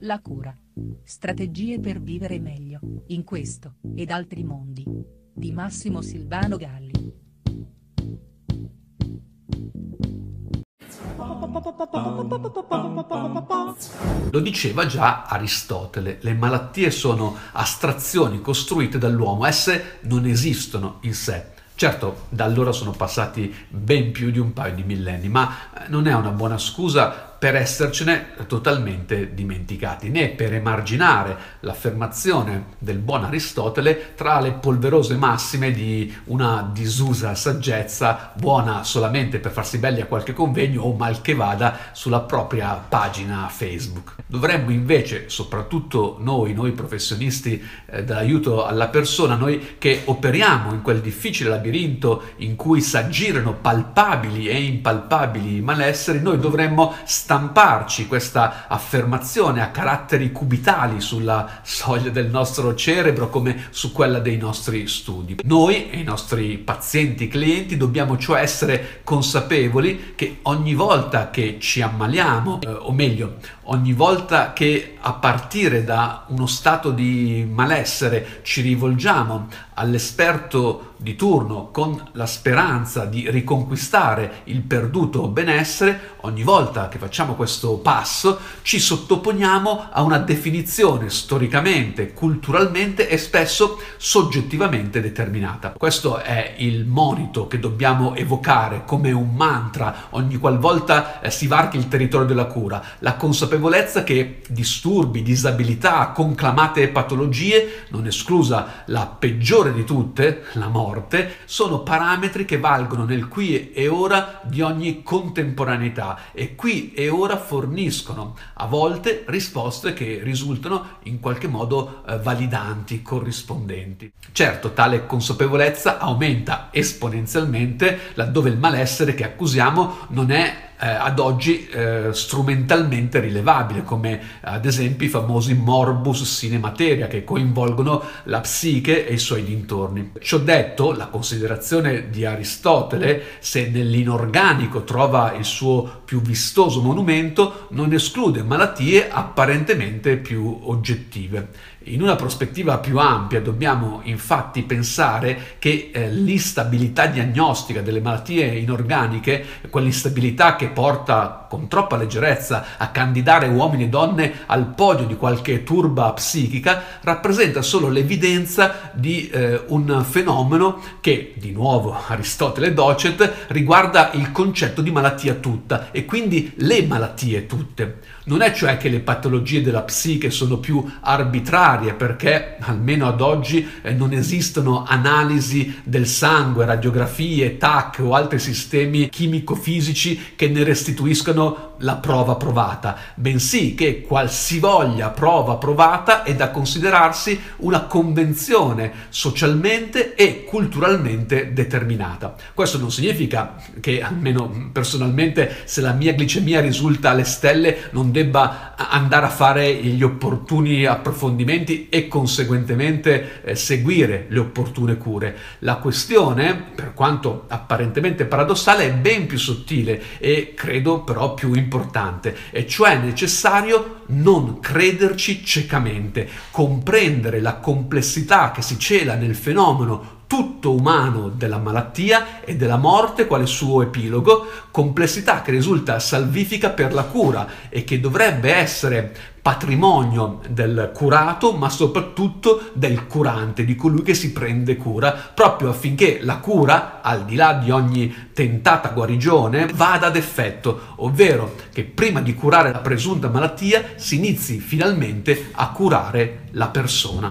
La cura. Strategie per vivere meglio, in questo, ed altri mondi. Di Massimo Silvano Galli. Lo diceva già Aristotele, le malattie sono astrazioni costruite dall'uomo, esse non esistono in sé. Certo, da allora sono passati ben più di un paio di millenni, ma non è una buona scusa per essercene totalmente dimenticati, né per emarginare l'affermazione del buon Aristotele tra le polverose massime di una disusa saggezza buona solamente per farsi belli a qualche convegno o mal che vada sulla propria pagina Facebook. Dovremmo invece, soprattutto noi, noi professionisti eh, dell'aiuto alla persona, noi che operiamo in quel difficile labirinto in cui si aggirano palpabili e impalpabili malesseri, noi dovremmo stamparci questa affermazione a caratteri cubitali sulla soglia del nostro cerebro come su quella dei nostri studi. Noi e i nostri pazienti clienti dobbiamo cioè essere consapevoli che ogni volta che ci ammaliamo, eh, o meglio, ogni volta che a partire da uno stato di malessere ci rivolgiamo all'esperto di turno con la speranza di riconquistare il perduto benessere, ogni volta che facciamo questo passo ci sottoponiamo a una definizione storicamente, culturalmente e spesso soggettivamente determinata. Questo è il monito che dobbiamo evocare come un mantra ogni qualvolta eh, si varchi il territorio della cura, la consapevolezza che disturbi, disabilità, conclamate patologie, non esclusa la peggiore peggiore di tutte, la morte, sono parametri che valgono nel qui e ora di ogni contemporaneità e qui e ora forniscono a volte risposte che risultano in qualche modo eh, validanti, corrispondenti. Certo, tale consapevolezza aumenta esponenzialmente laddove il malessere che accusiamo non è eh, ad oggi eh, strumentalmente rilevabile, come ad esempio i famosi morbus sine materia che coinvolgono la psiche e i suoi dintorni. Ciò detto, la considerazione di Aristotele, se nell'inorganico trova il suo più vistoso monumento, non esclude malattie apparentemente più oggettive. In una prospettiva più ampia dobbiamo infatti pensare che eh, l'instabilità diagnostica delle malattie inorganiche, quell'instabilità che porta con troppa leggerezza a candidare uomini e donne al podio di qualche turba psichica, rappresenta solo l'evidenza di eh, un fenomeno che, di nuovo Aristotele docet, riguarda il concetto di malattia tutta e quindi le malattie tutte. Non è cioè che le patologie della psiche sono più arbitrarie perché, almeno ad oggi, eh, non esistono analisi del sangue, radiografie, TAC o altri sistemi chimico-fisici che ne restituiscano la prova provata, bensì che qualsivoglia prova provata è da considerarsi una convenzione socialmente e culturalmente determinata. Questo non significa che, almeno personalmente, se la mia glicemia risulta alle stelle, non debba andare a fare gli opportuni approfondimenti e conseguentemente eh, seguire le opportune cure. La questione, per quanto apparentemente paradossale, è ben più sottile e credo però più importante, e cioè è necessario non crederci ciecamente, comprendere la complessità che si cela nel fenomeno tutto umano della malattia e della morte quale suo epilogo, complessità che risulta salvifica per la cura e che dovrebbe essere patrimonio del curato, ma soprattutto del curante, di colui che si prende cura, proprio affinché la cura, al di là di ogni tentata guarigione, vada ad effetto, ovvero che prima di curare la presunta malattia si inizi finalmente a curare la persona.